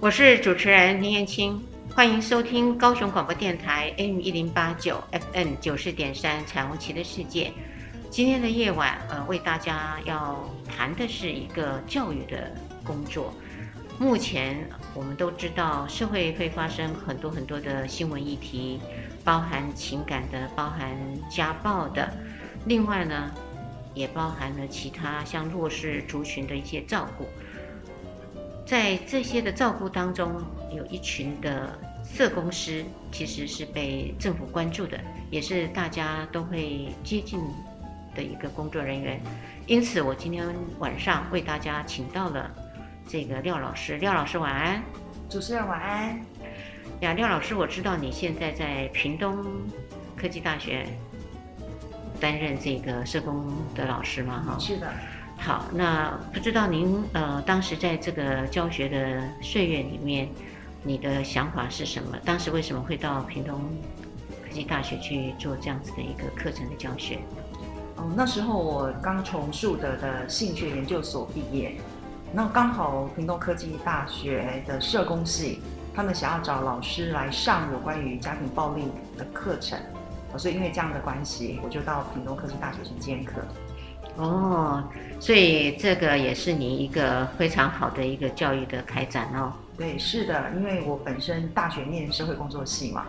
我是主持人林燕青，欢迎收听高雄广播电台 M 一零八九 FN 九四点三彩虹旗的世界。今天的夜晚，呃，为大家要谈的是一个教育的工作。目前我们都知道，社会会发生很多很多的新闻议题，包含情感的，包含家暴的，另外呢，也包含了其他像弱势族群的一些照顾。在这些的照顾当中，有一群的社工师，其实是被政府关注的，也是大家都会接近的一个工作人员。因此，我今天晚上为大家请到了这个廖老师。廖老师晚安，主持人晚安。呀，廖老师，我知道你现在在屏东科技大学担任这个社工的老师嘛？哈，是的。好，那不知道您呃当时在这个教学的岁月里面，你的想法是什么？当时为什么会到屏东科技大学去做这样子的一个课程的教学？哦，那时候我刚从树德的性学研究所毕业，那刚好屏东科技大学的社工系，他们想要找老师来上有关于家庭暴力的课程，所以因为这样的关系，我就到屏东科技大学去兼课。哦，所以这个也是你一个非常好的一个教育的开展哦。对，是的，因为我本身大学念社会工作系嘛，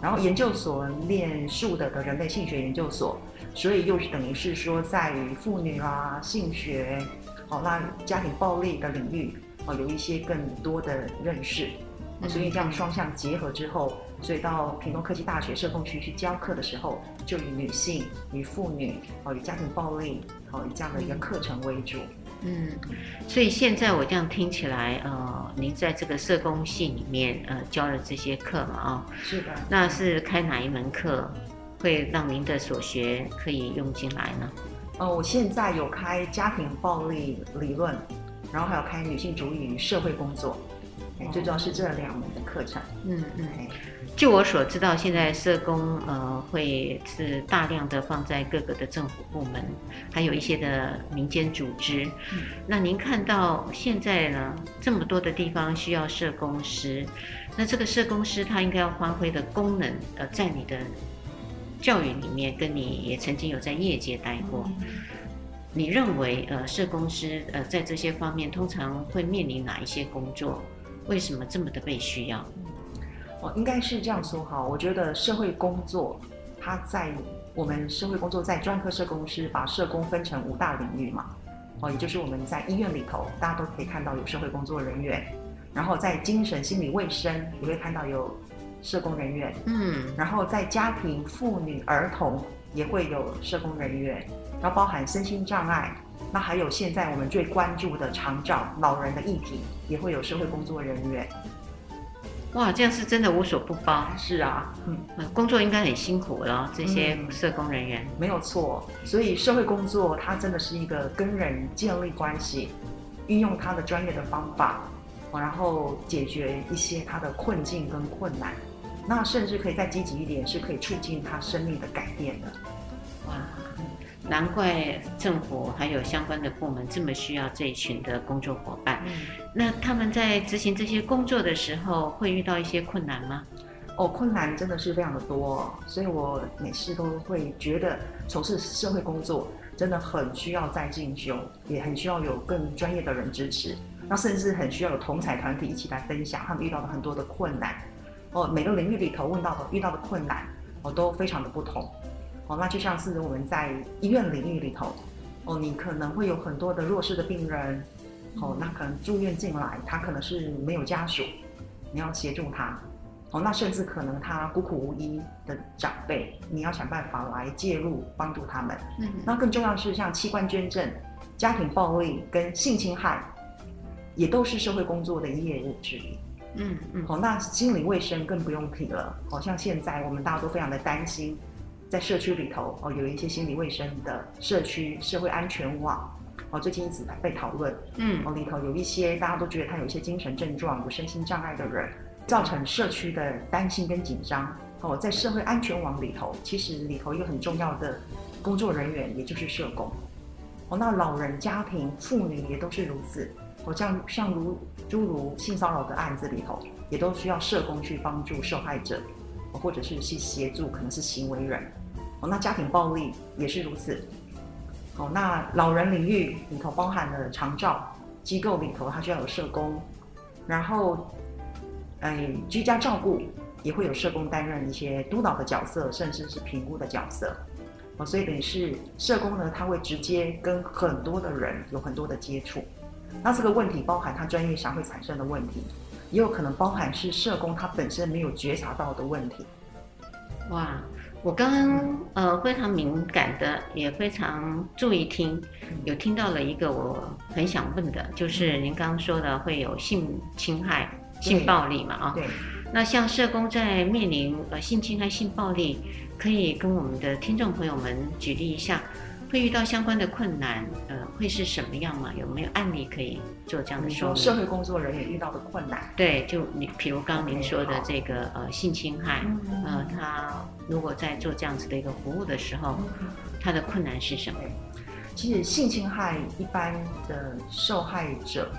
然后研究所念树德的人类性学研究所，所以又是等于是说在于妇女啊、性学，好、哦，那家庭暴力的领域，哦，有一些更多的认识。所以这样双向结合之后，所以到屏东科技大学社工区去教课的时候，就以女性、以妇女、哦，以家庭暴力，哦，以这样的一个课程为主。嗯，所以现在我这样听起来，呃，您在这个社工系里面，呃，教了这些课嘛，啊、哦，是的。那是开哪一门课，会让您的所学可以用进来呢？呃，我现在有开家庭暴力理论，然后还有开女性主义与社会工作。最主要是这两门的课程。嗯嗯。据我所知道，现在社工呃会是大量的放在各个的政府部门，还有一些的民间组织。嗯。那您看到现在呢这么多的地方需要社工师，那这个社工师他应该要发挥的功能，呃，在你的教育里面，跟你也曾经有在业界待过，嗯。你认为呃社工师呃在这些方面通常会面临哪一些工作？为什么这么的被需要？哦，应该是这样说哈。我觉得社会工作，它在我们社会工作在专科社工师把社工分成五大领域嘛。哦，也就是我们在医院里头，大家都可以看到有社会工作人员，然后在精神心理卫生也会看到有社工人员，嗯，然后在家庭、妇女、儿童也会有社工人员，然后包含身心障碍。那还有现在我们最关注的长照老人的议题，也会有社会工作人员。哇，这样是真的无所不包。是啊，嗯，工作应该很辛苦了，这些社工人员。嗯，没有错，所以社会工作它真的是一个跟人建立关系，运用他的专业的方法，然后解决一些他的困境跟困难。那甚至可以再积极一点，是可以促进他生命的改变的。哇。难怪政府还有相关的部门这么需要这一群的工作伙伴。嗯。那他们在执行这些工作的时候，会遇到一些困难吗？哦，困难真的是非常的多，所以我每次都会觉得从事社会工作真的很需要再进修，也很需要有更专业的人支持，那甚至很需要有同彩团体一起来分享他们遇到的很多的困难。哦，每个领域里头问到的遇到的困难，哦，都非常的不同。哦，那就像是我们在医院领域里头，哦，你可能会有很多的弱势的病人，哦，那可能住院进来，他可能是没有家属，你要协助他，哦，那甚至可能他孤苦无依的长辈，你要想办法来介入帮助他们。嗯，那更重要的是像器官捐赠、家庭暴力跟性侵害，也都是社会工作的业务之一。嗯嗯，好，那心理卫生更不用提了，好像现在我们大家都非常的担心。在社区里头哦，有一些心理卫生的社区社会安全网哦，最近一直被讨论。嗯，哦里头有一些大家都觉得他有一些精神症状、有身心障碍的人，造成社区的担心跟紧张。哦，在社会安全网里头，其实里头一个很重要的工作人员，也就是社工。哦，那老人家庭、妇女也都是如此。哦，像像如诸如性骚扰的案子里头，也都需要社工去帮助受害者，或者是去协助可能是行为人。那家庭暴力也是如此。哦，那老人领域里头包含了长照机构里头，它需要有社工，然后，哎，居家照顾也会有社工担任一些督导的角色，甚至是评估的角色。哦，所以等于是社工呢，他会直接跟很多的人有很多的接触。那这个问题包含他专业上会产生的问题，也有可能包含是社工他本身没有觉察到的问题。哇！我刚刚呃非常敏感的，也非常注意听，有听到了一个我很想问的，就是您刚刚说的会有性侵害、性暴力嘛？啊，对。那像社工在面临呃性侵害、性暴力，可以跟我们的听众朋友们举例一下。会遇到相关的困难，呃，会是什么样嘛？有没有案例可以做这样的说明？社会工作人员遇到的困难，对，就你，比如刚刚您说的这个呃性侵害，嗯、呃，他如果在做这样子的一个服务的时候，他的困难是什么？其实性侵害一般的受害者，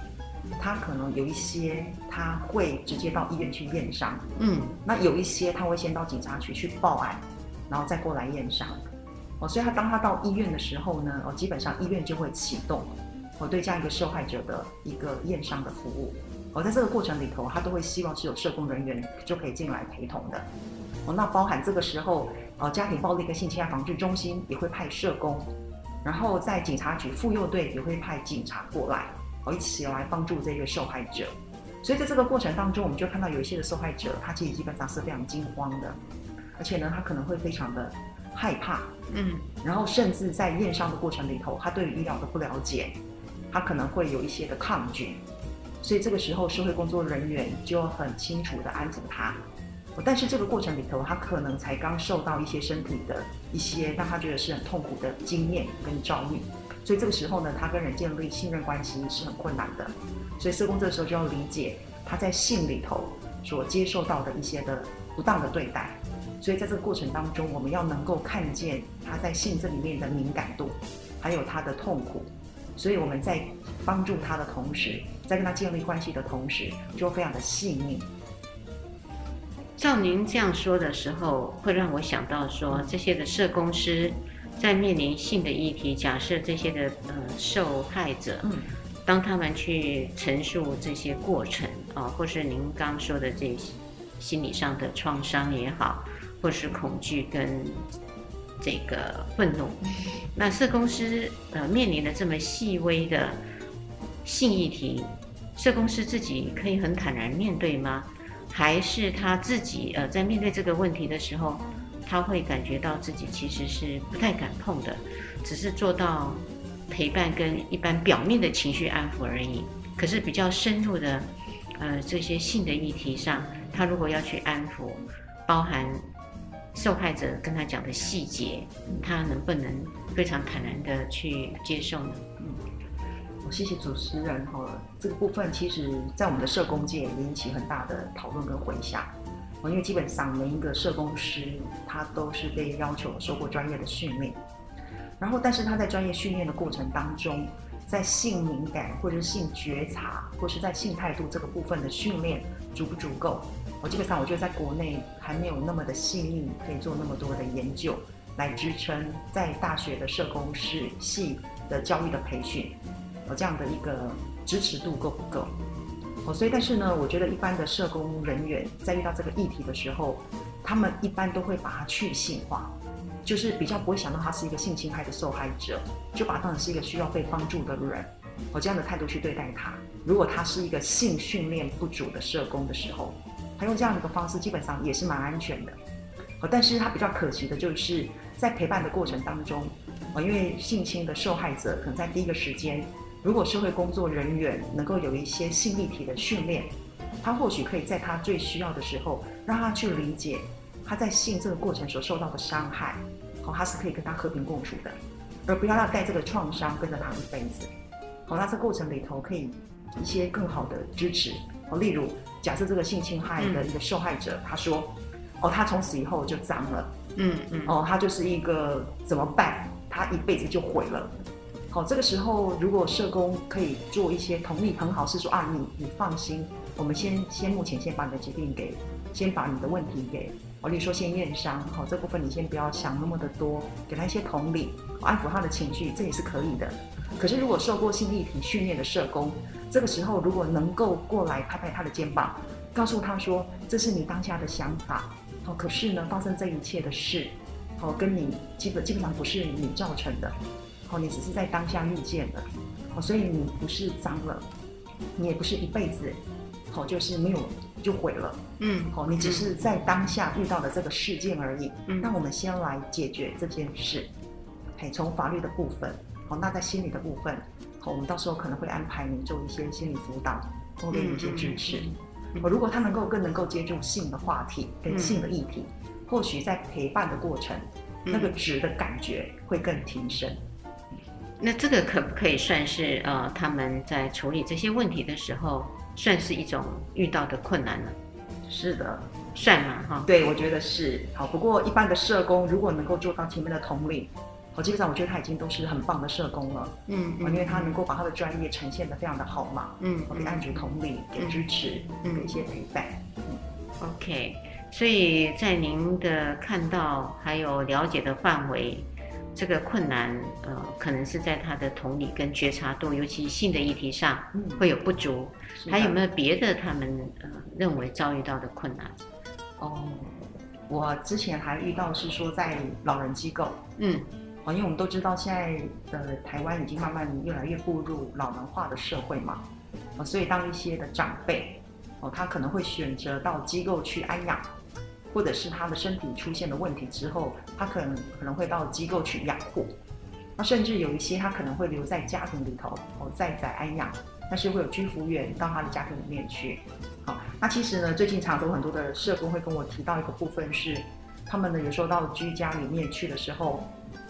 他可能有一些他会直接到医院去验伤，嗯，那有一些他会先到警察局去报案，然后再过来验伤。哦，所以他当他到医院的时候呢，哦，基本上医院就会启动，哦，对这样一个受害者的一个验伤的服务。哦，在这个过程里头，他都会希望是有社工人员就可以进来陪同的。哦，那包含这个时候，呃，家庭暴力跟性侵害防治中心也会派社工，然后在警察局妇幼队也会派警察过来，哦，一起来帮助这个受害者。所以在这个过程当中，我们就看到有一些的受害者，他其实基本上是非常惊慌的，而且呢，他可能会非常的。害怕，嗯，然后甚至在验伤的过程里头，他对于医疗的不了解，他可能会有一些的抗拒，所以这个时候社会工作人员就很清楚的安抚他，但是这个过程里头，他可能才刚受到一些身体的一些让他觉得是很痛苦的经验跟遭遇，所以这个时候呢，他跟人建立信任关系是很困难的，所以社工这个时候就要理解他在性里头所接受到的一些的不当的对待。所以在这个过程当中，我们要能够看见他在性这里面的敏感度，还有他的痛苦。所以我们在帮助他的同时，在跟他建立关系的同时，就非常的细腻。照您这样说的时候，会让我想到说，这些的社工师在面临性的议题，假设这些的呃受害者，嗯，当他们去陈述这些过程啊，或是您刚刚说的这些心理上的创伤也好。或是恐惧跟这个愤怒，那社工师呃面临的这么细微的性议题，社工师自己可以很坦然面对吗？还是他自己呃在面对这个问题的时候，他会感觉到自己其实是不太敢碰的，只是做到陪伴跟一般表面的情绪安抚而已。可是比较深入的呃这些性的议题上，他如果要去安抚，包含。受害者跟他讲的细节，他能不能非常坦然的去接受呢？嗯，我谢谢主持人哈，这个部分其实在我们的社工界引起很大的讨论跟回响。因为基本上每一个社工师他都是被要求受过专业的训练，然后但是他在专业训练的过程当中，在性敏感或者是性觉察，或是在性态度这个部分的训练足不足够？我基本上我觉得在国内还没有那么的细腻，可以做那么多的研究来支撑在大学的社工师系的教育的培训，我这样的一个支持度够不够？哦，所以但是呢，我觉得一般的社工人员在遇到这个议题的时候，他们一般都会把它去性化，就是比较不会想到他是一个性侵害的受害者，就把他当成是一个需要被帮助的人，我这样的态度去对待他。如果他是一个性训练不足的社工的时候。他用这样的一个方式，基本上也是蛮安全的。但是他比较可惜的就是在陪伴的过程当中，因为性侵的受害者可能在第一个时间，如果社会工作人员能够有一些性议题的训练，他或许可以在他最需要的时候，让他去理解他在性这个过程所受到的伤害，好，他是可以跟他和平共处的，而不要让带这个创伤跟着他一辈子。好，那这过程里头可以一些更好的支持。哦，例如，假设这个性侵害的一个受害者，嗯、他说：“哦，他从此以后就脏了，嗯嗯，哦，他就是一个怎么办？他一辈子就毁了。”好，这个时候如果社工可以做一些同理，很好，是说啊，你你放心，我们先先目前先把你的疾病给，先把你的问题给，我例如说先验伤，好，这部分你先不要想那么的多，给他一些同理，安抚他的情绪，这也是可以的。可是如果受过性议题训练的社工，这个时候如果能够过来拍拍他的肩膀，告诉他说，这是你当下的想法，好，可是呢，发生这一切的事，好，跟你基本基本上不是你造成的。好，你只是在当下遇见的，好，所以你不是脏了，你也不是一辈子，好，就是没有就毁了，嗯，好，你只是在当下遇到的这个事件而已。嗯，那我们先来解决这件事，嘿，从法律的部分，好，那在心理的部分，好，我们到时候可能会安排你做一些心理辅导，或给你一些支持。哦，如果他能够更能够接触性的话题跟性的议题，或许在陪伴的过程，那个值的感觉会更提升。那这个可不可以算是呃，他们在处理这些问题的时候，算是一种遇到的困难了？是的，算吗？哈，对，我觉得是。好，不过一般的社工如果能够做到前面的同理，好，基本上我觉得他已经都是很棒的社工了。嗯，嗯，因为他能够把他的专业呈现的非常的好嘛。嗯，给案主同理，给支持，嗯，给一些陪伴。嗯，OK，所以在您的看到还有了解的范围。这个困难，呃，可能是在他的同理跟觉察度，尤其性的议题上会有不足。嗯、还有没有别的他们呃认为遭遇到的困难？哦，我之前还遇到是说在老人机构，嗯，哦，因为我们都知道现在的台湾已经慢慢越来越步入老人化的社会嘛，哦，所以当一些的长辈，哦，他可能会选择到机构去安养。或者是他的身体出现了问题之后，他可能可能会到机构去养护，那甚至有一些他可能会留在家庭里头哦，在在安养，但是会有居服员到他的家庭里面去。好，那其实呢，最近常都很多的社工会跟我提到一个部分是，他们呢有时候到居家里面去的时候，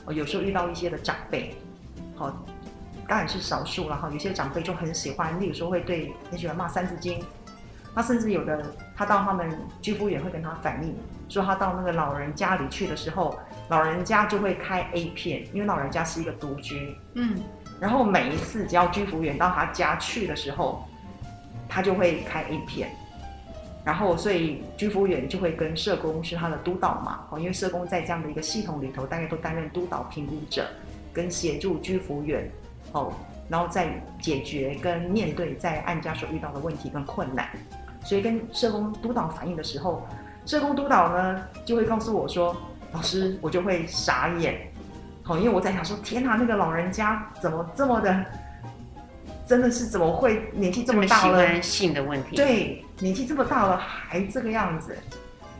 哦，有时候遇到一些的长辈，好，当然是少数了哈，有些长辈就很喜欢，例如说会对很喜欢骂三字经。他甚至有的，他到他们居服员会跟他反映，说他到那个老人家里去的时候，老人家就会开 A 片，因为老人家是一个独居，嗯，然后每一次只要居服员到他家去的时候，他就会开 A 片，然后所以居服员就会跟社工是他的督导嘛，哦，因为社工在这样的一个系统里头，大概都担任督导评估者，跟协助居服员，哦，然后再解决跟面对在案家所遇到的问题跟困难。所以跟社工督导反映的时候，社工督导呢就会告诉我说：“老师，我就会傻眼，好，因为我在想说，天哪，那个老人家怎么这么的，真的是怎么会年纪这么大了？性的问题，对，年纪这么大了还这个样子。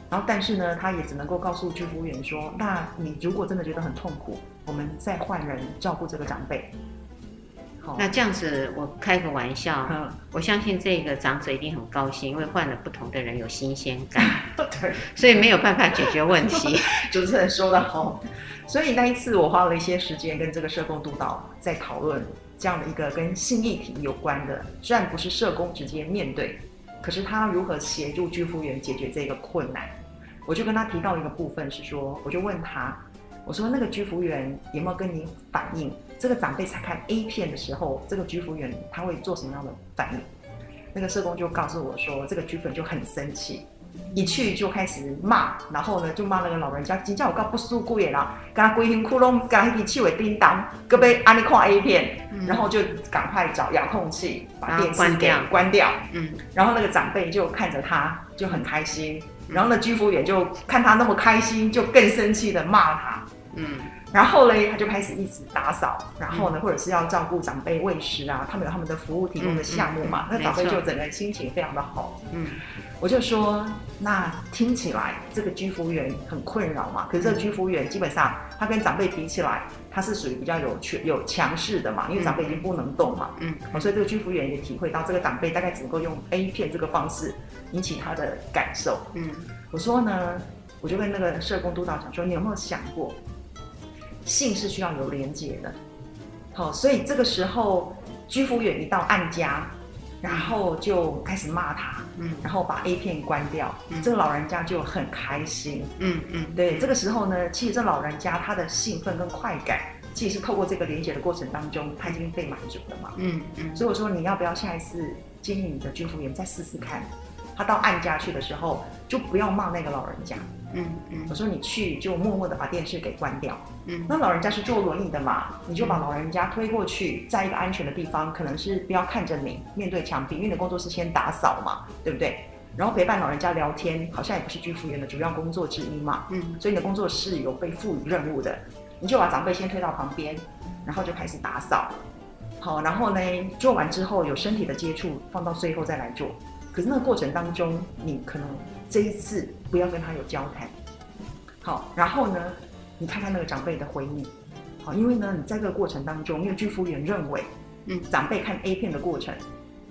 然后，但是呢，他也只能够告诉居服员说：那你如果真的觉得很痛苦，我们再换人照顾这个长辈。”那这样子，我开个玩笑，嗯，我相信这个长者一定很高兴，因为换了不同的人，有新鲜感，对，所以没有办法解决问题。主持人说得好，所以那一次我花了一些时间跟这个社工督导在讨论这样的一个跟性议题有关的，虽然不是社工直接面对，可是他如何协助居服员解决这个困难，我就跟他提到一个部分是说，我就问他。我说那个居服员有没有跟你反映，这个长辈在看 A 片的时候，这个居服员他会做什么样的反应？那个社工就告诉我说，这个居服员就很生气，一去就开始骂，然后呢就骂那个老人家，今叫我告不输过也啦，跟他规定窟窿，跟他一起气尾叮当，各被安利看 A 片，然后就赶快找遥控器把电视给关掉，嗯，然后那个长辈就看着他就很开心，然后那居服员就看他那么开心，就更生气的骂他。嗯，然后嘞，他就开始一直打扫，然后呢，或者是要照顾长辈喂食啊，他们有他们的服务提供的项目嘛，嗯嗯嗯、那长辈就整个心情非常的好。嗯，我就说，那听起来这个居服员很困扰嘛，可是这个居服员基本上他跟长辈比起来，他是属于比较有权有强势的嘛，因为长辈已经不能动嘛。嗯，所以这个居服员也体会到这个长辈大概只能够用 A 片这个方式引起他的感受。嗯，我说呢，我就跟那个社工督导讲说，你有没有想过？性是需要有连接的，好，所以这个时候居服员一到案家，然后就开始骂他，嗯，然后把 A 片关掉，嗯，这个老人家就很开心，嗯嗯，对，这个时候呢，其实这老人家他的兴奋跟快感其实是透过这个连接的过程当中，他已经被满足了嘛。嗯嗯。所以我说，你要不要下一次建议你的居服员再试试看？他到案家去的时候，就不要骂那个老人家。嗯嗯。我说你去就默默的把电视给关掉。嗯。那老人家是坐轮椅的嘛，你就把老人家推过去，在一个安全的地方，可能是不要看着你，面对墙壁，因为你的工作是先打扫嘛，对不对？然后陪伴老人家聊天，好像也不是居服员的主要工作之一嘛。嗯。所以你的工作是有被赋予任务的，你就把长辈先推到旁边，然后就开始打扫。好，然后呢，做完之后有身体的接触，放到最后再来做。可是那个过程当中，你可能这一次不要跟他有交谈。好，然后呢，你看看那个长辈的回应。好，因为呢，你在这个过程当中，因为居服员认为，嗯，长辈看 A 片的过程，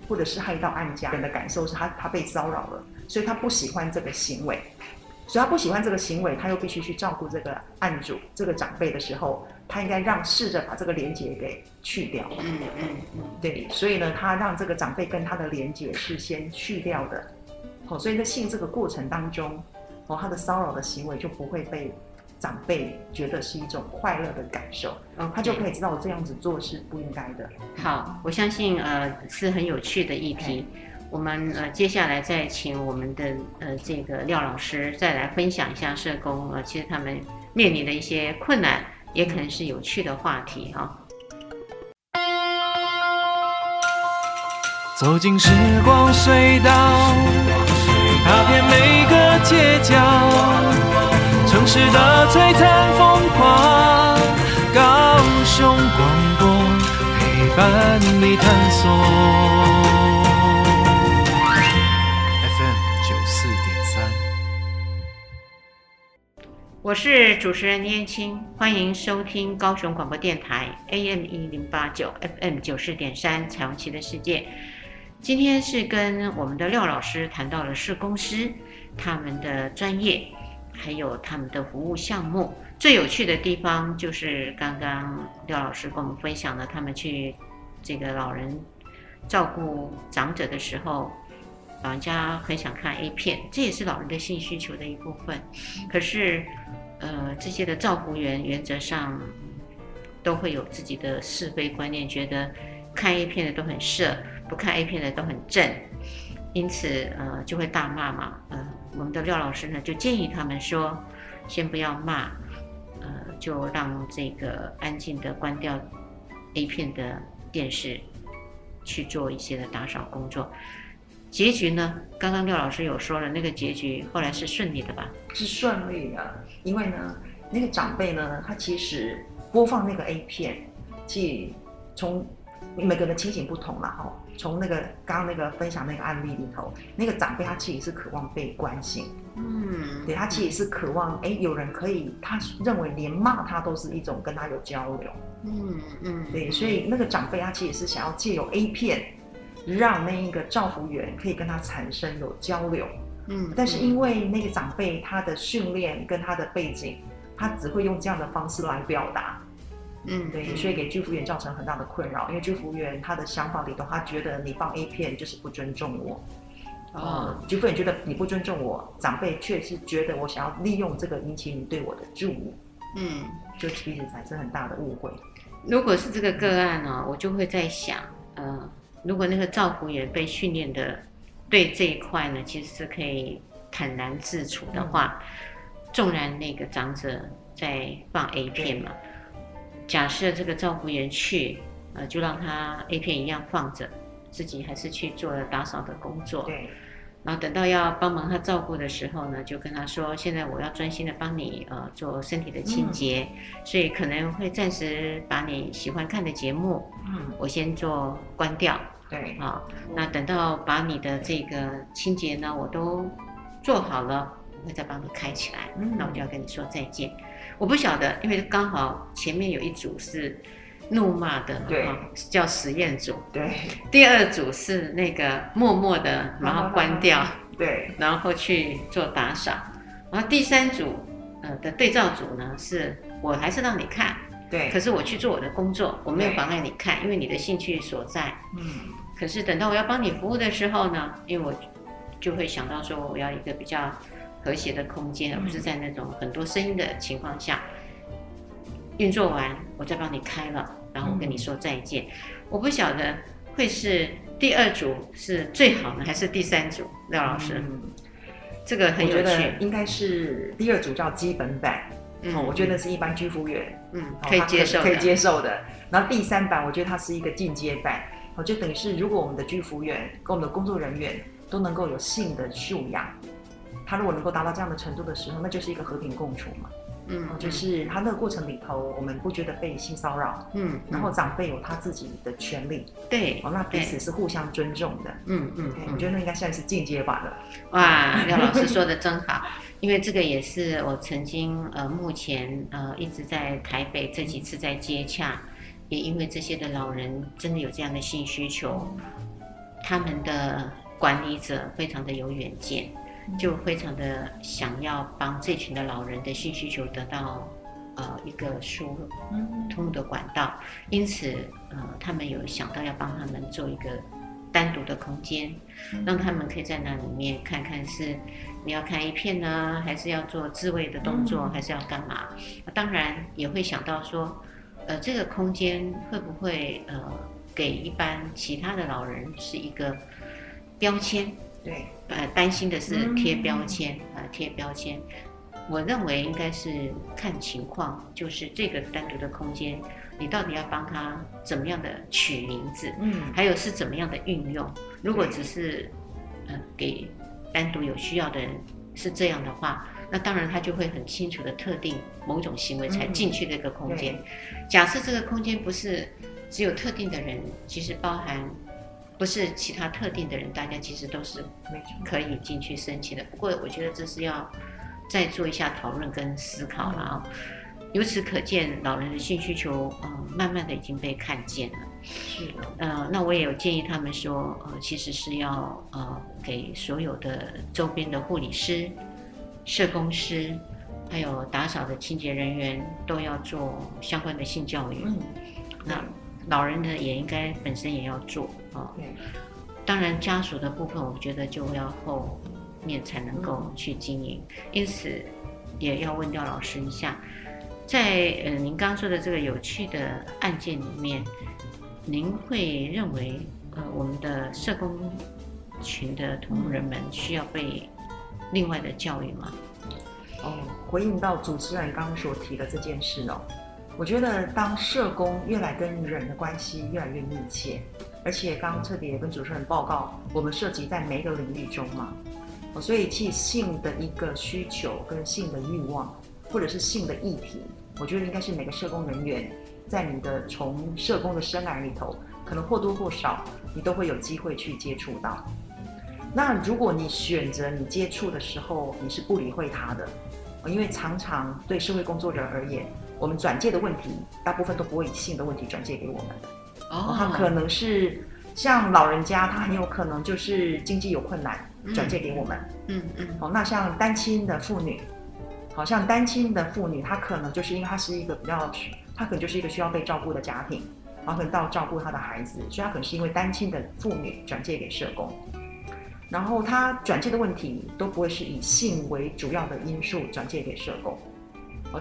或者是害到案家人的感受是他他被骚扰了，所以他不喜欢这个行为，所以他不喜欢这个行为，他又必须去照顾这个案主这个长辈的时候，他应该让试着把这个连接给去掉。嗯嗯嗯，对，所以呢，他让这个长辈跟他的连接是先去掉的。好，所以在性这个过程当中，哦，他的骚扰的行为就不会被。长辈觉得是一种快乐的感受，嗯，他就可以知道我这样子做是不应该的。好，我相信呃是很有趣的议题。我们呃接下来再请我们的呃这个廖老师再来分享一下社工呃其实他们面临的一些困难，也可能是有趣的话题哈。走进时光隧道，踏遍每个街角。城市的璀璨风光，高雄广播陪伴你探索。FM 九四点三，我是主持人倪燕青，欢迎收听高雄广播电台 AM 一零八九 FM 九四点三彩虹旗的世界。今天是跟我们的廖老师谈到了社工师他们的专业。还有他们的服务项目，最有趣的地方就是刚刚廖老师跟我们分享了他们去这个老人照顾长者的时候，老人家很想看 A 片，这也是老人的性需求的一部分。可是，呃，这些的照顾员原则上都会有自己的是非观念，觉得看 A 片的都很色，不看 A 片的都很正。因此，呃，就会大骂嘛。呃，我们的廖老师呢，就建议他们说，先不要骂，呃，就让这个安静的关掉 A 片的电视，去做一些的打扫工作。结局呢，刚刚廖老师有说了，那个结局后来是顺利的吧？是顺利的，因为呢，那个长辈呢，他其实播放那个 A 片，即从每个人的情形不同了哈。从那个刚刚那个分享那个案例里头，那个长辈他其实是渴望被关心，嗯，对他其实是渴望哎有人可以，他认为连骂他都是一种跟他有交流，嗯嗯，对，所以那个长辈他其实是想要借由 A 片，让那一个照护员可以跟他产生有交流，嗯，但是因为那个长辈他的训练跟他的背景，他只会用这样的方式来表达。嗯，对，所以给居服员造成很大的困扰，因为居服员他的想法里头，他觉得你放 A 片就是不尊重我。哦，居服员觉得你不尊重我，长辈却是觉得我想要利用这个引起你对我的注意。嗯，就彼此产生很大的误会。如果是这个个案呢，我就会在想，呃，如果那个照服员被训练的对这一块呢，其实是可以坦然自处的话，纵、嗯、然那个长者在放 A 片嘛。假设这个照顾员去，呃，就让他 A 片一样放着，自己还是去做了打扫的工作。对。然后等到要帮忙他照顾的时候呢，就跟他说：“现在我要专心的帮你呃做身体的清洁，嗯、所以可能会暂时把你喜欢看的节目，嗯，我先做关掉。对。啊，那等到把你的这个清洁呢，我都做好了，我会再帮你开起来。嗯，那我就要跟你说再见。”我不晓得，因为刚好前面有一组是怒骂的，对，叫实验组，对。第二组是那个默默的，然后关掉，对，然后去做打扫。然后第三组，呃的对照组呢，是我还是让你看，对，可是我去做我的工作，我没有妨碍你看，因为你的兴趣所在，嗯。可是等到我要帮你服务的时候呢，因为我就会想到说，我要一个比较。和谐的空间，而不是在那种很多声音的情况下，运作完，我再帮你开了，然后我跟你说再见。嗯、我不晓得会是第二组是最好呢，还是第三组？廖老师，嗯、这个很有趣。应该是第二组叫基本版，嗯、哦，我觉得是一般居服员，嗯，可以接受，可以接受的。然后第三版，我觉得它是一个进阶版，哦，就等于是如果我们的居服员跟我们的工作人员都能够有性的素养，他如果能够达到这样的程度的时候，那就是一个和平共处嘛。嗯，就是他那个过程里头，我们不觉得被性骚扰，嗯，然后长辈有他自己的权利，对，哦，那彼此是互相尊重的，嗯嗯，我觉得那应该算是进阶版的。哇，廖老师说的真好，因为这个也是我曾经呃，目前呃一直在台北这几次在接洽，也因为这些的老人真的有这样的性需求，他们的管理者非常的有远见。就非常的想要帮这群的老人的性需求得到，呃，一个疏通的管道，因此，呃，他们有想到要帮他们做一个单独的空间，让他们可以在那里面看看是你要看一片呢，还是要做自慰的动作，还是要干嘛？当然也会想到说，呃，这个空间会不会呃给一般其他的老人是一个标签？对，呃，担心的是贴标签，啊、嗯，贴标签。我认为应该是看情况，就是这个单独的空间，你到底要帮他怎么样的取名字，嗯，还有是怎么样的运用。如果只是，呃，给单独有需要的人是这样的话，那当然他就会很清楚的特定某种行为才进去这个空间。嗯、假设这个空间不是只有特定的人，其实包含。不是其他特定的人，大家其实都是可以进去申请的。不过，我觉得这是要再做一下讨论跟思考了啊。由此可见，老人的性需求，嗯，慢慢的已经被看见了。是的。呃，那我也有建议他们说，呃，其实是要呃，给所有的周边的护理师、社工师，还有打扫的清洁人员，都要做相关的性教育。嗯。那。老人呢，也应该本身也要做啊。对。当然，家属的部分，我觉得就要后面才能够去经营。因此，也要问廖老师一下，在呃您刚刚说的这个有趣的案件里面，您会认为呃我们的社工群的同仁们需要被另外的教育吗？哦，回应到主持人刚刚所提的这件事哦。我觉得，当社工越来跟人的关系越来越密切，而且刚刚特别跟主持人报告，我们涉及在每一个领域中嘛，所以其性的一个需求跟性的欲望，或者是性的议题，我觉得应该是每个社工人员在你的从社工的生涯里头，可能或多或少你都会有机会去接触到。那如果你选择你接触的时候，你是不理会他的，因为常常对社会工作者而言。我们转介的问题，大部分都不会以性的问题转介给我们的。哦，他可能是像老人家，他很有可能就是经济有困难，转介给我们。嗯嗯。哦，那像单亲的妇女，好像单亲的妇女，她可能就是因为她是一个比较，她可能就是一个需要被照顾的家庭，然后可能到照顾她的孩子，所以她可能是因为单亲的妇女转介给社工，然后她转介的问题都不会是以性为主要的因素转介给社工。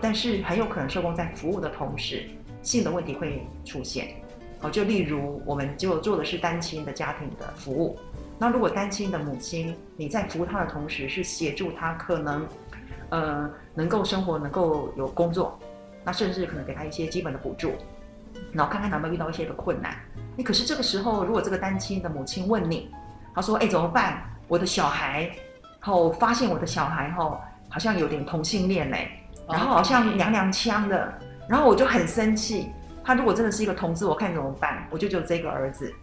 但是很有可能社工在服务的同时，性的问题会出现。哦，就例如我们就做的是单亲的家庭的服务。那如果单亲的母亲你在服务她的同时，是协助她可能，呃，能够生活，能够有工作，那甚至可能给她一些基本的补助，然后看看有没有遇到一些的困难。你可是这个时候，如果这个单亲的母亲问你，她说：“哎，怎么办？我的小孩，然后发现我的小孩后好像有点同性恋嘞。”然后好像娘娘腔的，然后我就很生气。他如果真的是一个同志，我看怎么办？我就只有这个儿子。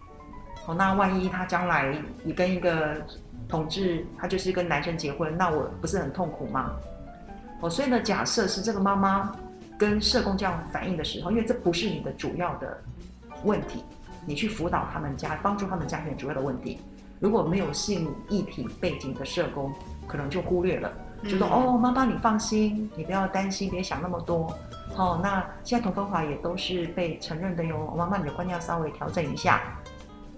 哦，那万一他将来你跟一个同志，他就是跟男生结婚，那我不是很痛苦吗？哦，所以呢，假设是这个妈妈跟社工这样反映的时候，因为这不是你的主要的问题，你去辅导他们家，帮助他们家庭主要的问题。如果没有性议题背景的社工，可能就忽略了。就说哦，妈妈你放心，你不要担心，别想那么多。哦，那现在同方法也都是被承认的哟。妈妈你的观念要稍微调整一下。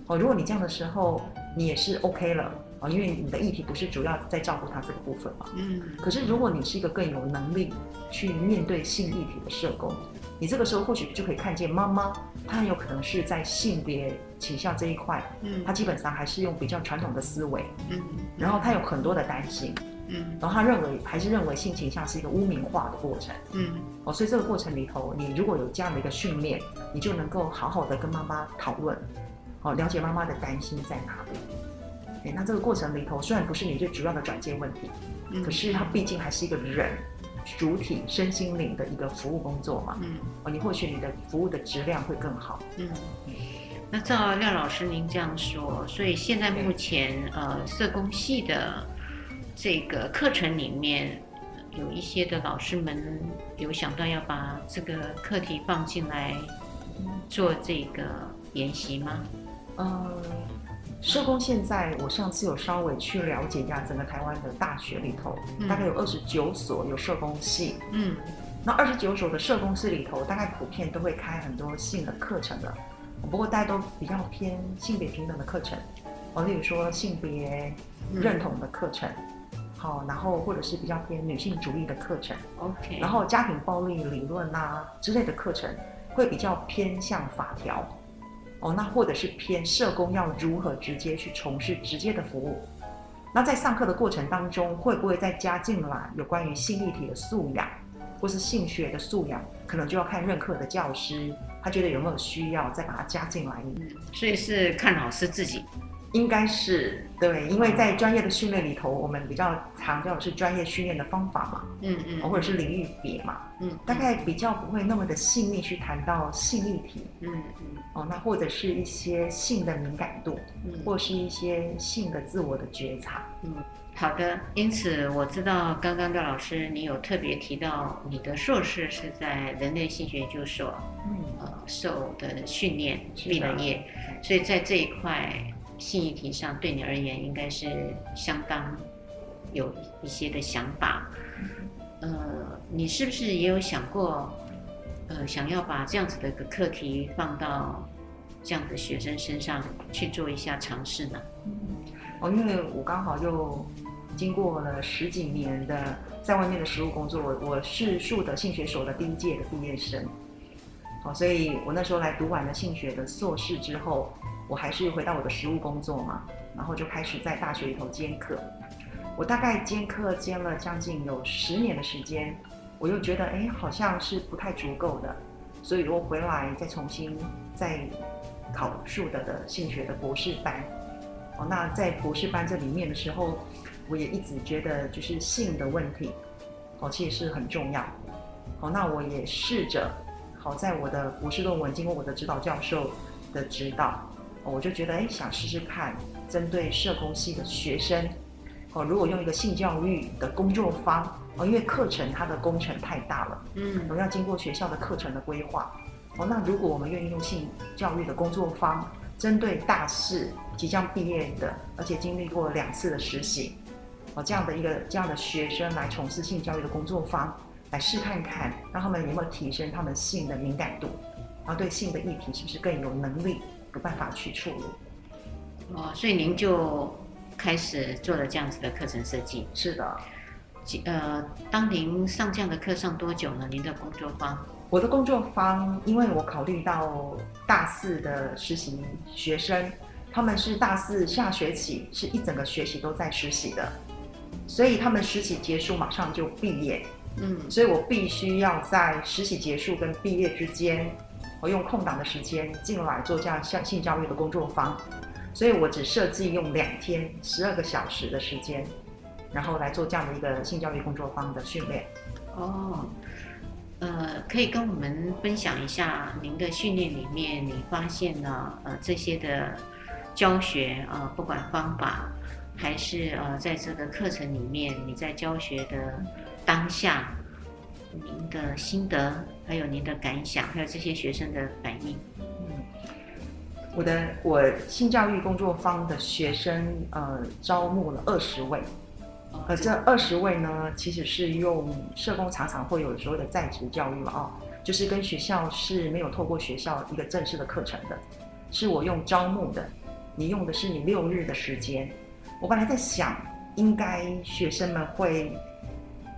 哦，如果你这样的时候，你也是 OK 了。哦，因为你的议题不是主要在照顾他这个部分嘛。嗯。可是如果你是一个更有能力去面对性议题的社工，你这个时候或许就可以看见妈妈，她很有可能是在性别倾向这一块，嗯，她基本上还是用比较传统的思维，嗯，然后她有很多的担心，嗯，然后他认为还是认为性倾向是一个污名化的过程，嗯，哦，所以这个过程里头，你如果有这样的一个训练，你就能够好好的跟妈妈讨论，哦，了解妈妈的担心在哪里，哎，那这个过程里头虽然不是你最主要的转介问题，嗯，可是它毕竟还是一个人。主体身心灵的一个服务工作嘛，嗯，哦，你或许你的服务的质量会更好，嗯，那照廖老师您这样说，所以现在目前呃社工系的这个课程里面，有一些的老师们有想到要把这个课题放进来做这个研习吗？嗯。社工现在，我上次有稍微去了解一下整个台湾的大学里头，嗯、大概有二十九所有社工系。嗯，那二十九所的社工系里头，大概普遍都会开很多性的课程的，不过大家都比较偏性别平等的课程，哦，例如说性别认同的课程，好、嗯，然后或者是比较偏女性主义的课程，OK，然后家庭暴力理论啊之类的课程，会比较偏向法条。哦，那或者是偏社工要如何直接去从事直接的服务？那在上课的过程当中，会不会再加进来有关于性议题的素养，或是性学的素养？可能就要看任课的教师，他觉得有没有需要再把它加进来。嗯，所以是看老师自己。应该是对，因为在专业的训练里头，我们比较强调的是专业训练的方法嘛，嗯嗯，或者是领域别嘛，嗯，大概比较不会那么的细腻去谈到性议题，嗯嗯，哦，那或者是一些性的敏感度，嗯，或是一些性的自我的觉察，嗯，好的。因此我知道刚刚廖老师你有特别提到你的硕士是在人类性学研究所，嗯，呃，受的训练毕了业，所以在这一块。性议题上，对你而言应该是相当有一些的想法。呃，你是不是也有想过，呃，想要把这样子的一个课题放到这样的学生身上去做一下尝试呢？哦，因为我刚好又经过了十几年的在外面的实务工作，我我是树德性学所的第一届的毕业生。哦，所以我那时候来读完了性学的硕士之后。我还是回到我的实务工作嘛，然后就开始在大学里头兼课。我大概兼课兼了将近有十年的时间，我又觉得哎，好像是不太足够的，所以我回来再重新再考数的的性学的博士班。哦，那在博士班这里面的时候，我也一直觉得就是性的问题，哦，其实是很重要。哦，那我也试着，好在我的博士论文经过我的指导教授的指导。我就觉得，哎，想试试看，针对社工系的学生，哦，如果用一个性教育的工作坊，哦，因为课程它的工程太大了，嗯，我要经过学校的课程的规划，哦，那如果我们愿意用性教育的工作坊，针对大四即将毕业的，而且经历过两次的实习，哦，这样的一个这样的学生来从事性教育的工作坊，来试看看，让他们有没有提升他们性的敏感度，然后对性的议题是不是更有能力？有办法去处理，哦，所以您就开始做了这样子的课程设计。是的，呃，当您上这样的课上多久呢？您的工作方？我的工作方，因为我考虑到大四的实习学生，他们是大四下学期是一整个学期都在实习的，所以他们实习结束马上就毕业，嗯，所以我必须要在实习结束跟毕业之间。我用空档的时间进来做这样像性教育的工作坊，所以我只设计用两天十二个小时的时间，然后来做这样的一个性教育工作坊的训练。哦，呃，可以跟我们分享一下您的训练里面，你发现了呃这些的教学啊、呃，不管方法还是呃在这个课程里面，你在教学的当下。您的心得，还有您的感想，还有这些学生的反应。嗯，我的我性教育工作坊的学生，呃，招募了二十位，呃，这二十位呢，其实是用社工常常会有所谓的在职教育嘛，哦，就是跟学校是没有透过学校一个正式的课程的，是我用招募的，你用的是你六日的时间，我本来在想，应该学生们会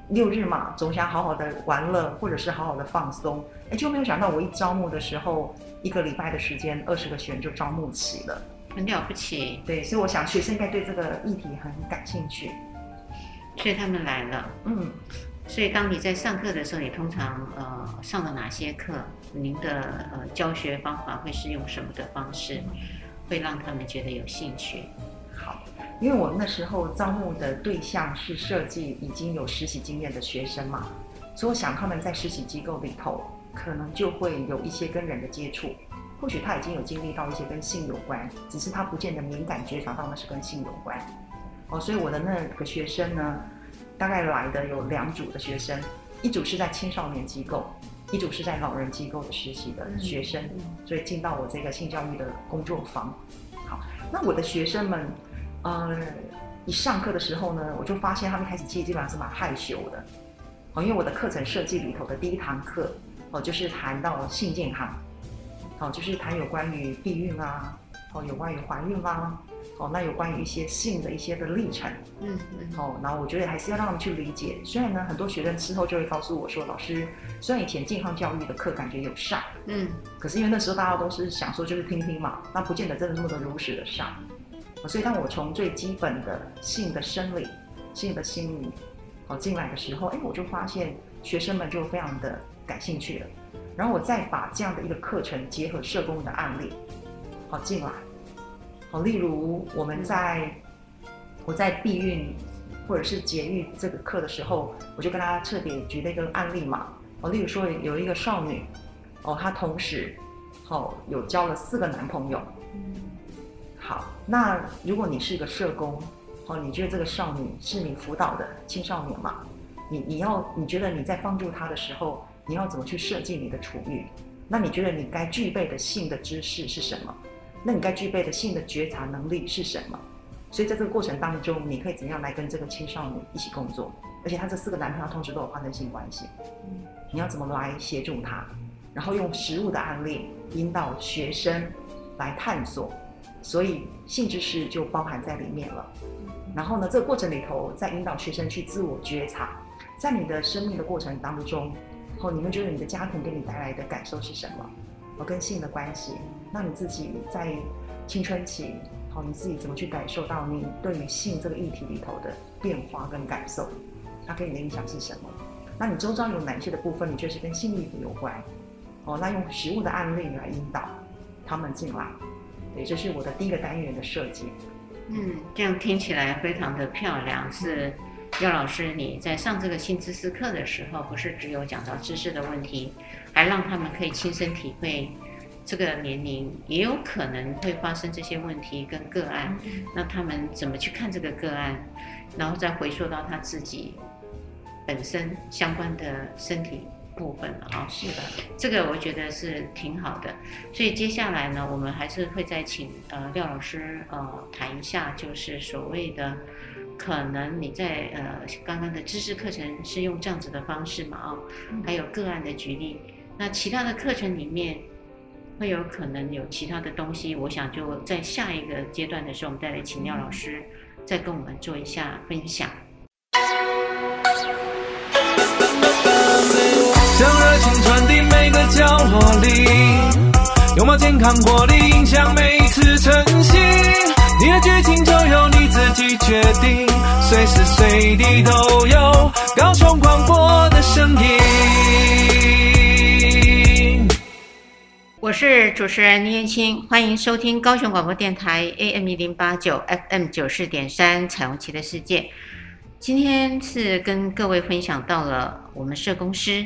六日嘛，总想好好的玩乐，或者是好好的放松。哎，就没有想到我一招募的时候，一个礼拜的时间，二十个学员就招募齐了，很了不起。对，所以我想学生应该对这个议题很感兴趣，所以他们来了。嗯。所以，当你在上课的时候，你通常呃上了哪些课？您的呃教学方法会是用什么的方式，会让他们觉得有兴趣？好，因为我那时候招募的对象是设计已经有实习经验的学生嘛，所以我想他们在实习机构里头可能就会有一些跟人的接触，或许他已经有经历到一些跟性有关，只是他不见得敏感觉察到那是跟性有关。哦，所以我的那个学生呢，大概来的有两组的学生，一组是在青少年机构，一组是在老人机构的实习的学生，所以进到我这个性教育的工作坊。好，那我的学生们，呃，一上课的时候呢，我就发现他们开始其实基本上是蛮害羞的，哦，因为我的课程设计里头的第一堂课，哦，就是谈到性健康，哦，就是谈有关于避孕啊，哦，有关于怀孕啦、啊。哦，那有关于一些性的一些的历程，嗯嗯，哦，然后我觉得还是要让他们去理解。虽然呢，很多学生之后就会告诉我说，老师，虽然以前健康教育的课感觉有上，嗯，可是因为那时候大家都是想说就是听听嘛，那不见得真的那么的如实的上。所以当我从最基本的性的生理、性的心理，好进来的时候，哎，我就发现学生们就非常的感兴趣了。然后我再把这样的一个课程结合社工的案例，好进来。好例如我们在我在避孕或者是节育这个课的时候，我就跟他特别举了一个案例嘛。哦，例如说有一个少女，哦，她同时，哦，有交了四个男朋友。好，那如果你是一个社工，哦，你觉得这个少女是你辅导的青少年嘛？你你要你觉得你在帮助她的时候，你要怎么去设计你的处遇？那你觉得你该具备的性的知识是什么？那你该具备的性的觉察能力是什么？所以在这个过程当中，你可以怎样来跟这个青少年一起工作？而且他这四个男朋友同时都有发生性关系，你要怎么来协助他？然后用实务的案例引导学生来探索，所以性知识就包含在里面了。然后呢，这个过程里头在引导学生去自我觉察，在你的生命的过程当中，后你们觉得你的家庭给你带来的感受是什么？哦跟性的关系，那你自己在青春期，好，你自己怎么去感受到你对于性这个议题里头的变化跟感受？它给你的影响是什么？那你周遭有哪些的部分，你觉得是跟性议题有关？哦，那用实物的案例来引导他们进来，对，这是我的第一个单元的设计。嗯，这样听起来非常的漂亮。是廖老师，你在上这个新知识课的时候，不是只有讲到知识的问题？还让他们可以亲身体会，这个年龄也有可能会发生这些问题跟个案，那他们怎么去看这个个案，然后再回溯到他自己本身相关的身体部分了啊？是的，这个我觉得是挺好的。所以接下来呢，我们还是会再请呃廖老师呃谈一下，就是所谓的可能你在呃刚刚的知识课程是用这样子的方式嘛？啊，还有个案的举例。那其他的课程里面会有可能有其他的东西，我想就在下一个阶段的时候，我们再来请廖老师再跟我们做一下分享。将热情传递每个角落里，拥抱健康活力，影响每一次晨曦。你的剧情就由你自己决定，随时随地都有高雄广播的声音。我是主持人倪燕青，欢迎收听高雄广播电台 AM 一零八九 FM 九四点三彩虹旗的世界。今天是跟各位分享到了我们社工师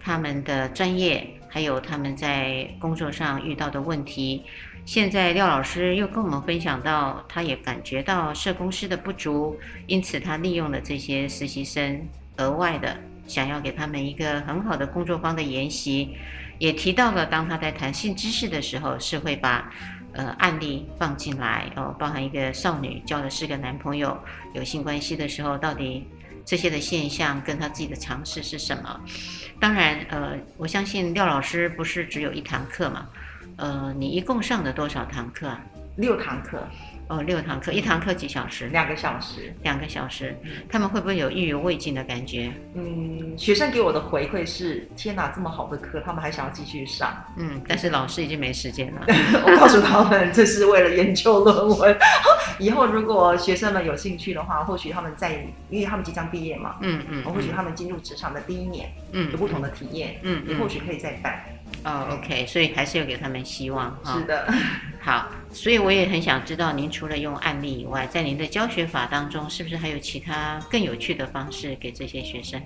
他们的专业，还有他们在工作上遇到的问题。现在廖老师又跟我们分享到，他也感觉到社工师的不足，因此他利用了这些实习生，额外的想要给他们一个很好的工作方的研习。也提到了，当他在谈性知识的时候，是会把呃案例放进来哦，包含一个少女交了四个男朋友有性关系的时候，到底这些的现象跟他自己的尝试是什么？当然，呃，我相信廖老师不是只有一堂课嘛，呃，你一共上了多少堂课？六堂课。哦，六堂课，一堂课几小时？两个小时，两个小时。他们会不会有意犹未尽的感觉？嗯，学生给我的回馈是：天哪，这么好的课，他们还想要继续上。嗯，但是老师已经没时间了。我告诉他们，这是为了研究论文。以后如果学生们有兴趣的话，或许他们在，因为他们即将毕业嘛。嗯嗯。或许他们进入职场的第一年，嗯，有不同的体验，嗯，也或许可以再办。哦，OK，所以还是要给他们希望哈。是的。好，所以我也很想知道，您除了用案例以外，在您的教学法当中，是不是还有其他更有趣的方式给这些学生？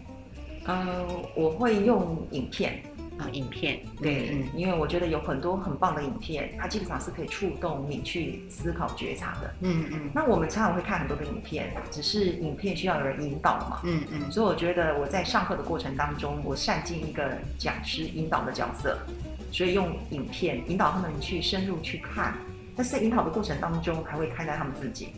呃，我会用影片啊，影片，对，嗯，因为我觉得有很多很棒的影片，它基本上是可以触动你去思考觉察的。嗯嗯。那我们常常会看很多的影片，只是影片需要有人引导嘛。嗯嗯。所以我觉得我在上课的过程当中，我善尽一个讲师引导的角色。所以用影片引导他们去深入去看，但是在引导的过程当中，还会看待他们自己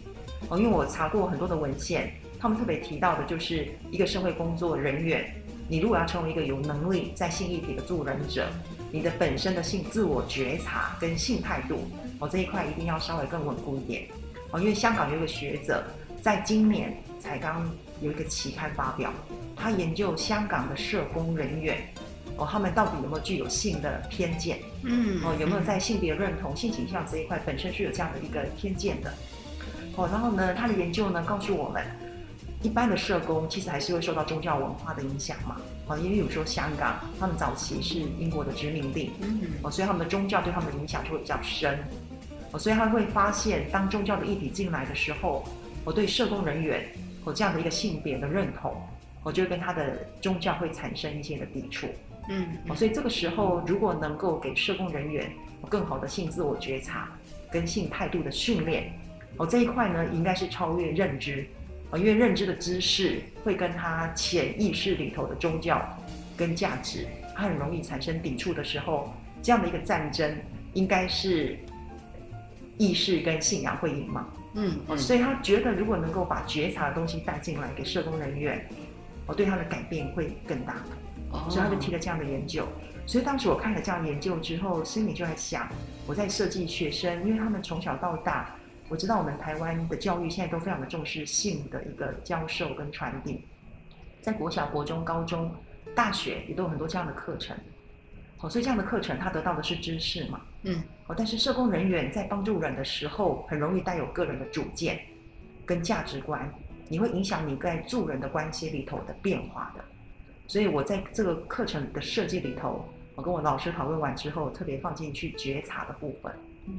哦。因为我查过很多的文献，他们特别提到的就是一个社会工作人员，你如果要成为一个有能力在性议题的助人者，你的本身的性自我觉察跟性态度哦，这一块一定要稍微更稳固一点哦。因为香港有一个学者在今年才刚有一个期刊发表，他研究香港的社工人员。哦，他们到底有没有具有性的偏见？嗯，哦，有没有在性别认同、性倾向这一块本身是有这样的一个偏见的？哦，然后呢，他的研究呢告诉我们，一般的社工其实还是会受到宗教文化的影响嘛。啊，因为有时候香港他们早期是英国的殖民地，嗯，哦，所以他们的宗教对他们的影响就会比较深。哦，所以他会发现，当宗教的议题进来的时候，我对社工人员有这样的一个性别的认同，我就会跟他的宗教会产生一些的抵触。嗯，哦，所以这个时候如果能够给社工人员更好的性自我觉察跟性态度的训练，哦，这一块呢应该是超越认知，哦，因为认知的知识会跟他潜意识里头的宗教跟价值，他很容易产生抵触的时候，这样的一个战争应该是意识跟信仰会赢嘛？嗯，哦，所以他觉得如果能够把觉察的东西带进来给社工人员，我，对他的改变会更大。所以他就提了这样的研究，所以当时我看了这样的研究之后，心里就在想，我在设计学生，因为他们从小到大，我知道我们台湾的教育现在都非常的重视性的一个教授跟传递，在国小、国中、高中、大学也都有很多这样的课程，好，所以这样的课程他得到的是知识嘛，嗯，好，但是社工人员在帮助人的时候，很容易带有个人的主见跟价值观，你会影响你在助人的关系里头的变化的。所以我在这个课程的设计里头，我跟我老师讨论完之后，特别放进去觉察的部分。嗯，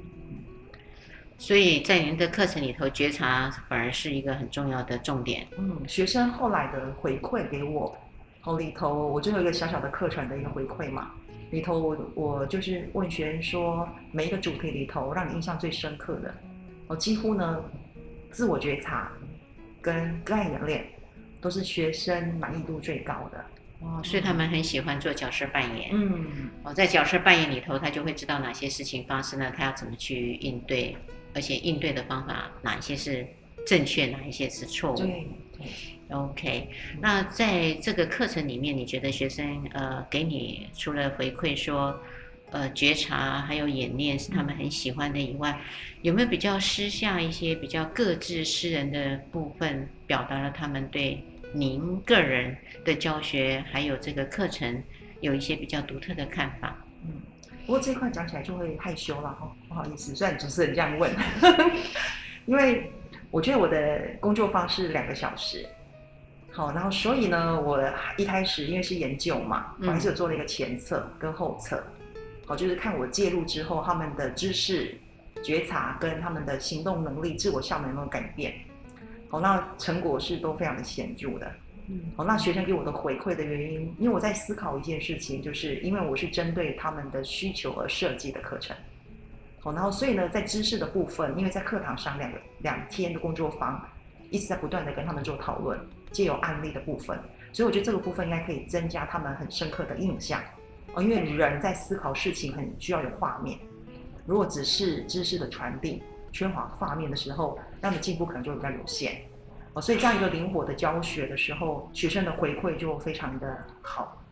所以在您的课程里头，觉察反而是一个很重要的重点。嗯，学生后来的回馈给我，哦，里头我就有一个小小的课程的一个回馈嘛。里头我我就是问学生说，每一个主题里头让你印象最深刻的，我几乎呢，自我觉察跟个案演练都是学生满意度最高的。哦，所以他们很喜欢做角色扮演。嗯，哦，在角色扮演里头，他就会知道哪些事情发生了，他要怎么去应对，而且应对的方法哪一些是正确，哪一些是错误。对，OK。那在这个课程里面，你觉得学生呃给你除了回馈说，呃觉察还有演练是他们很喜欢的以外，有没有比较私下一些比较各自私人的部分，表达了他们对？您个人的教学还有这个课程，有一些比较独特的看法。嗯，不过这块讲起来就会害羞了哈，不好意思，虽然主持人这样问，因为我觉得我的工作方式两个小时，好，然后所以呢，我一开始因为是研究嘛，我还是有做了一个前测跟后测，好，就是看我介入之后他们的知识觉察跟他们的行动能力、自我效能有没有改变。好，那成果是都非常的显著的。嗯，好，那学生给我的回馈的原因，因为我在思考一件事情，就是因为我是针对他们的需求而设计的课程。好，然后所以呢，在知识的部分，因为在课堂上两个两天的工作坊，一直在不断的跟他们做讨论，借由案例的部分，所以我觉得这个部分应该可以增加他们很深刻的印象。哦，因为人在思考事情很需要有画面，如果只是知识的传递，缺乏画面的时候，那么进步可能就比较有限。哦，所以这样一个灵活的教学的时候，学生的回馈就非常的好。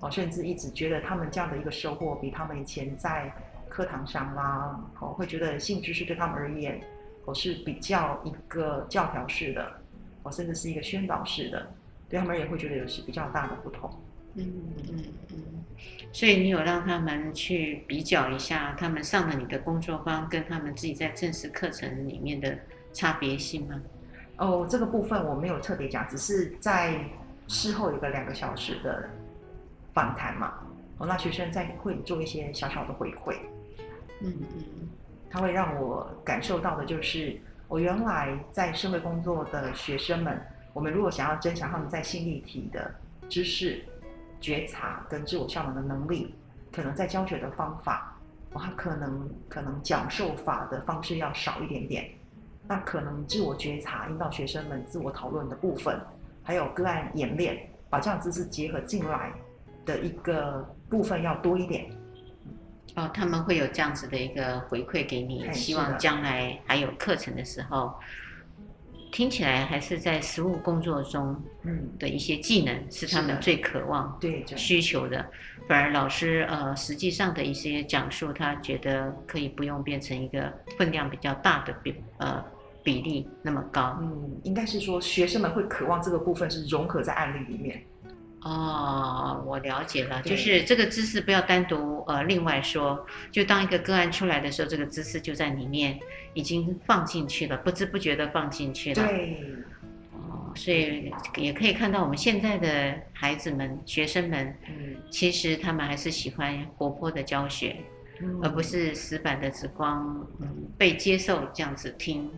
哦，甚至一直觉得他们这样的一个收获，比他们以前在课堂上啦，哦，会觉得性知识对他们而言，我是比较一个教条式的，我甚至是一个宣导式的，对他们也会觉得有些比较大的不同。嗯嗯嗯，所以你有让他们去比较一下，他们上了你的工作坊跟他们自己在正式课程里面的差别性吗？哦，这个部分我没有特别讲，只是在事后有个两个小时的访谈嘛。哦，那学生在会做一些小小的回馈。嗯嗯，他会让我感受到的就是，我原来在社会工作的学生们，我们如果想要增强他们在心理体的知识。觉察跟自我效能的能力，可能在教学的方法，哇，可能可能讲授法的方式要少一点点。那可能自我觉察引导学生们自我讨论的部分，还有个案演练，把这样知识结合进来的一个部分要多一点。哦，他们会有这样子的一个回馈给你，希望将来还有课程的时候。听起来还是在实务工作中，嗯，的一些技能是他们最渴望、对需求的。反而老师呃，实际上的一些讲述，他觉得可以不用变成一个分量比较大的比呃比例那么高。嗯，应该是说学生们会渴望这个部分是融合在案例里面。哦，我了解了，就是这个知识不要单独呃另外说，就当一个个案出来的时候，这个知识就在里面已经放进去了，不知不觉的放进去了。对，哦，所以也可以看到我们现在的孩子们、学生们，嗯，其实他们还是喜欢活泼的教学，嗯，而不是死板的只光嗯被接受这样子听，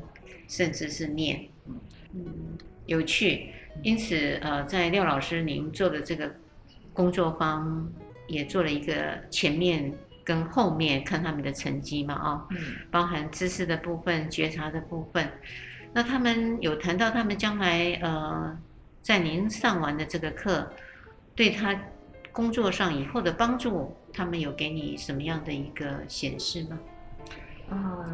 甚至是念，嗯，有趣。因此，呃，在廖老师您做的这个工作方，也做了一个前面跟后面看他们的成绩嘛，啊、哦，嗯，包含知识的部分、觉察的部分。那他们有谈到他们将来，呃，在您上完的这个课，对他工作上以后的帮助，他们有给你什么样的一个显示吗？呃，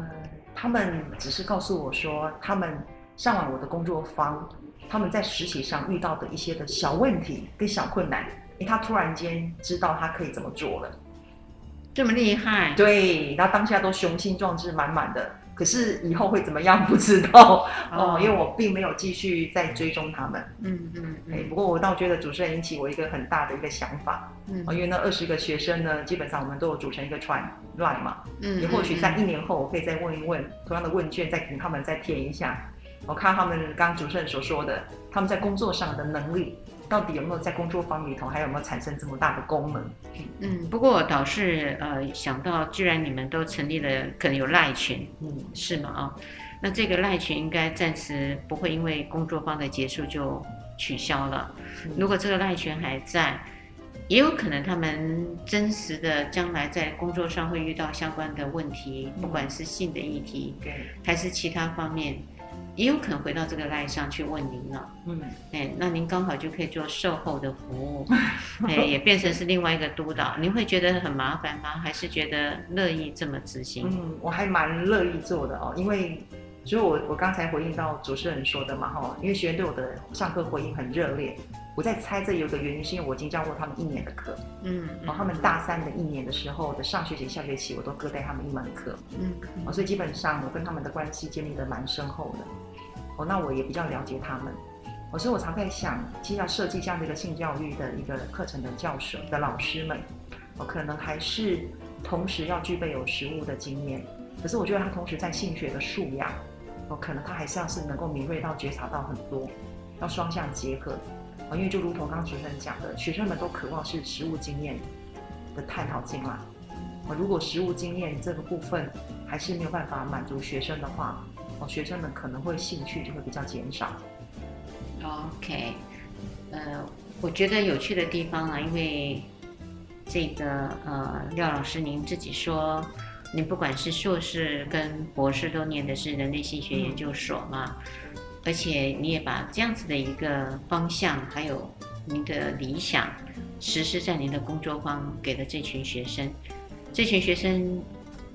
他们只是告诉我说，他们上完我的工作坊。他们在实习上遇到的一些的小问题跟小困难，诶，他突然间知道他可以怎么做了，这么厉害？对，他当下都雄心壮志满满的，可是以后会怎么样 不知道哦，哦，因为我并没有继续再追踪他们。嗯嗯，哎、嗯，不过我倒觉得主持人引起我一个很大的一个想法，嗯，因为那二十个学生呢，基本上我们都有组成一个团乱嘛，嗯，也或许在一年后，我可以再问一问同样的问卷，再给他们再填一下。我看他们刚主持人所说的，他们在工作上的能力，到底有没有在工作坊里头还有没有产生这么大的功能？嗯，不过我倒是呃想到，既然你们都成立了，可能有赖群，嗯，是吗？啊、哦，那这个赖群应该暂时不会因为工作坊的结束就取消了。如果这个赖群还在，也有可能他们真实的将来在工作上会遇到相关的问题，不管是性的议题，对，还是其他方面。也有可能回到这个赖上去问您了，嗯，哎，那您刚好就可以做售后的服务，哎，也变成是另外一个督导，您会觉得很麻烦吗？还是觉得乐意这么执行？嗯，我还蛮乐意做的哦，因为，所以我我刚才回应到主持人说的嘛，哈，因为学员对我的上课回应很热烈，我在猜这有个原因，是因为我已经教过他们一年的课，嗯，然后他们大三的一年的时候的上学期、下学期，我都各带他们一门课，嗯，哦，所以基本上我跟他们的关系建立得蛮深厚的。哦，那我也比较了解他们，哦，所以我常在想，其实要设计这样的一个性教育的一个课程的教授的老师们，哦，可能还是同时要具备有实务的经验，可是我觉得他同时在性学的素养，哦，可能他还像是能够敏锐到觉察到很多，要双向结合，啊，因为就如同刚刚主持人讲的，学生们都渴望是实务经验的探讨进来，啊，如果实务经验这个部分还是没有办法满足学生的话。哦，学生们可能会兴趣就会比较减少。OK，呃，我觉得有趣的地方啊，因为这个呃，廖老师您自己说，您不管是硕士跟博士都念的是人类性学研究所嘛，嗯，而且你也把这样子的一个方向，还有您的理想，实施在您的工作方，给了这群学生，这群学生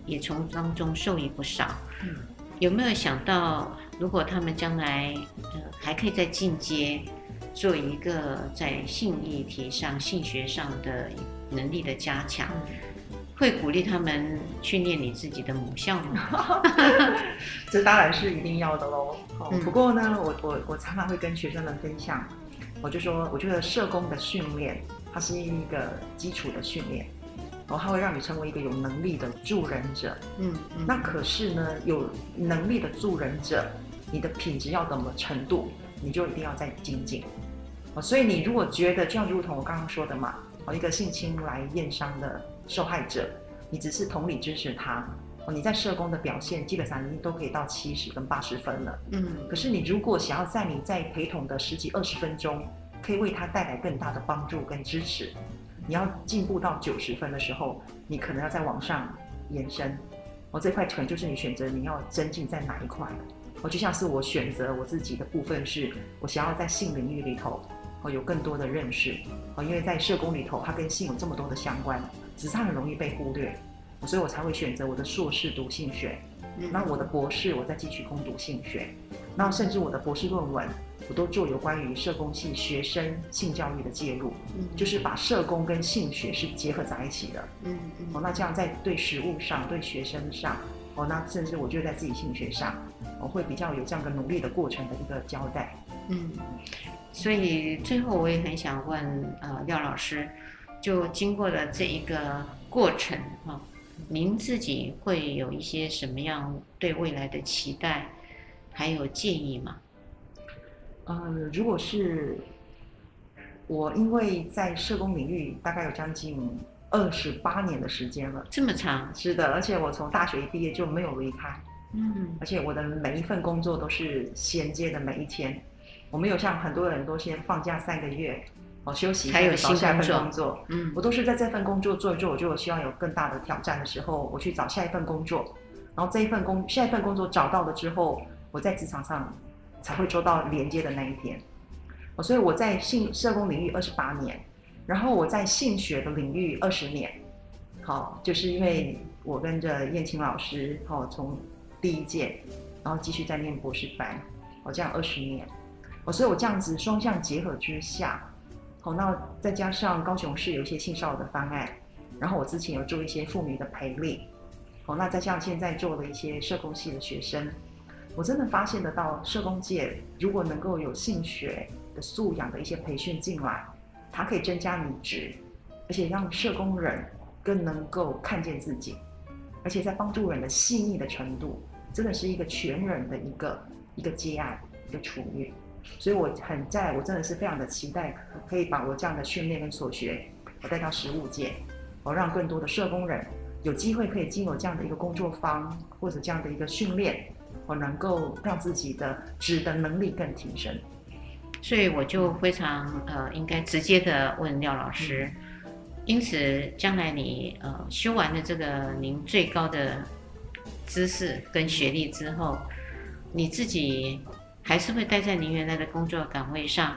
也从当中受益不少。嗯。有没有想到，如果他们将来呃还可以再进阶，做一个在性议题上、性学上的能力的加强，会鼓励他们去念你自己的母校吗？这当然是一定要的喽。嗯、不过呢，我我我常常会跟学生们分享，我就说，我觉得社工的训练，它是一个基础的训练，然后它会让你成为一个有能力的助人者。嗯，嗯，那可是呢，有能力的助人者，你的品质要怎么程度，你就一定要再精进。所以你如果觉得，就像如同我刚刚说的嘛，哦，一个性侵来验伤的受害者，你只是同理支持他，哦，你在社工的表现基本上已经都可以到七十跟八十分了。嗯。可是你如果想要在你在陪同的十几二十分钟，可以为他带来更大的帮助跟支持，你要进步到九十分的时候，你可能要再往上延伸。哦，这块可能就是你选择你要增进在哪一块。哦，就像是我选择我自己的部分是，我想要在性领域里头。哦，有更多的认识，哦，因为在社工里头，它跟性有这么多的相关，只是它很容易被忽略，所以我才会选择我的硕士读性学，那我的博士我再继续攻读性学，那甚至我的博士论文，我都做有关于社工系学生性教育的介入，就是把社工跟性学是结合在一起的，嗯，哦，那这样在对实务上，对学生上，哦，那甚至我觉得在自己性学上，我会比较有这样的努力的过程的一个交代，嗯。所以最后我也很想问，呃，廖老师，就经过了这一个过程哈，您自己会有一些什么样对未来的期待，还有建议吗？呃，如果是我，因为在社工领域大概有将近二十八年的时间了，这么长？是的，而且我从大学一毕业就没有离开，嗯，而且我的每一份工作都是衔接的每一天。我没有像很多人都先放假三个月，哦，休息，还有找下一份工作。嗯，我都是在这份工作做一做，我就希望有更大的挑战的时候，我去找下一份工作。然后这一份工，下一份工作找到了之后，我在职场上才会做到连接的那一天。哦，所以我在性社工领域二十八年，然后我在性学的领域二十年。好，就是因为我跟着燕青老师，哦，从第一届，然后继续在念博士班，哦，这样二十年。哦，所以我这样子双向结合之下，好，那再加上高雄市有一些性骚扰的方案，然后我之前有做一些妇女的培力，好，那再像现在做了一些社工系的学生，我真的发现得到社工界如果能够有性学的素养的一些培训进来，它可以增加你值，而且让社工人更能够看见自己，而且在帮助人的细腻的程度，真的是一个全人的一个一个接案一个处遇。所以我很在，我真的是非常的期待，可以把我这样的训练跟所学，我带到实务界，我让更多的社工人有机会可以经由这样的一个工作坊或者这样的一个训练，我能够让自己的职的能力更提升。所以我就非常呃，应该直接的问廖老师，嗯、因此将来你呃修完了这个您最高的知识跟学历之后，你自己。还是会待在您原来的工作岗位上，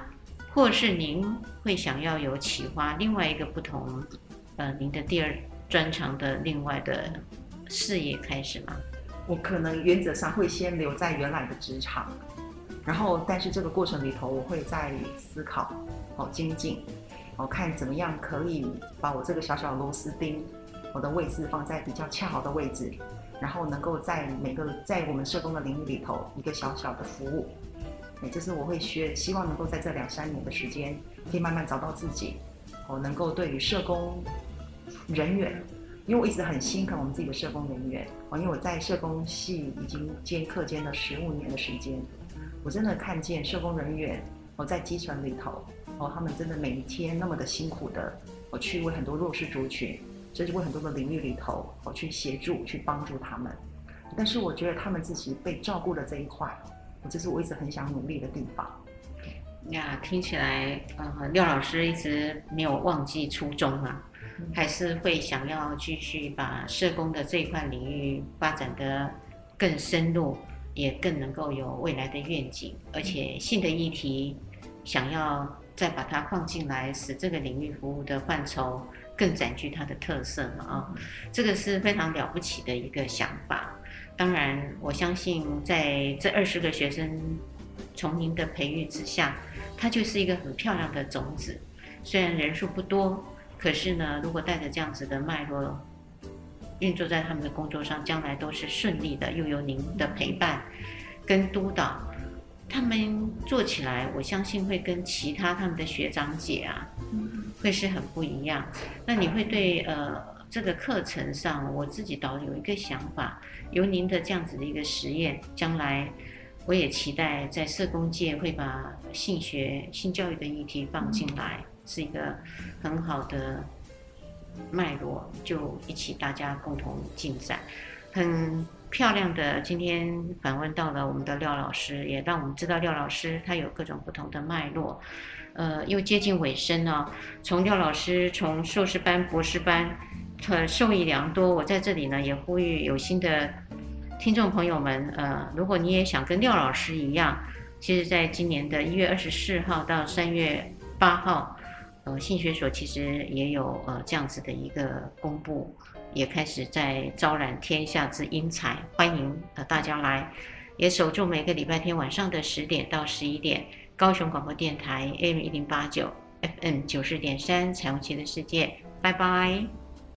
或是您会想要有启发另外一个不同，呃，您的第二专长的另外的事业开始吗？我可能原则上会先留在原来的职场，然后但是这个过程里头我会再思考，哦，精进，哦，看怎么样可以把我这个小小螺丝钉，我的位置放在比较恰好的位置。然后能够在每个在我们社工的领域里头一个小小的服务，哎，就是我会学，希望能够在这两三年的时间，可以慢慢找到自己，哦，能够对于社工人员，因为我一直很心疼我们自己的社工人员，哦，因为我在社工系已经兼课兼了十五年的时间，我真的看见社工人员，哦，在基层里头，哦，他们真的每一天那么的辛苦的，我去为很多弱势族群。这是为很多的领域里头，我去协助、去帮助他们。但是我觉得他们自己被照顾的这一块，这是我一直很想努力的地方。呀，听起来，呃，廖老师一直没有忘记初衷啊，嗯、还是会想要继续把社工的这一块领域发展的更深入，也更能够有未来的愿景，而且新的议题想要再把它放进来，使这个领域服务的范畴。更占据它的特色嘛啊，这个是非常了不起的一个想法。当然，我相信在这二十个学生从您的培育之下，它就是一个很漂亮的种子。虽然人数不多，可是呢，如果带着这样子的脉络运作在他们的工作上，将来都是顺利的，又有您的陪伴跟督导，他们做起来，我相信会跟其他他们的学长姐啊，会是很不一样。那你会对呃这个课程上，我自己倒有一个想法，由您的这样子的一个实验，将来我也期待在社工界会把性学、性教育的议题放进来，是一个很好的。脉络就一起，大家共同进展，很漂亮的。今天访问到了我们的廖老师，也让我们知道廖老师他有各种不同的脉络。呃，又接近尾声了，从廖老师从硕士班、博士班，呃，受益良多。我在这里呢，也呼吁有心的听众朋友们，呃，如果你也想跟廖老师一样，其实在今年的一月二十四号到三月八号。呃，性学所其实也有呃这样子的一个公布，也开始在招揽天下之英才，欢迎呃大家来，也守住每个礼拜天晚上的十点到十一点，高雄广播电台 AM 一零八九 FM 九十点三彩虹旗的世界，拜拜。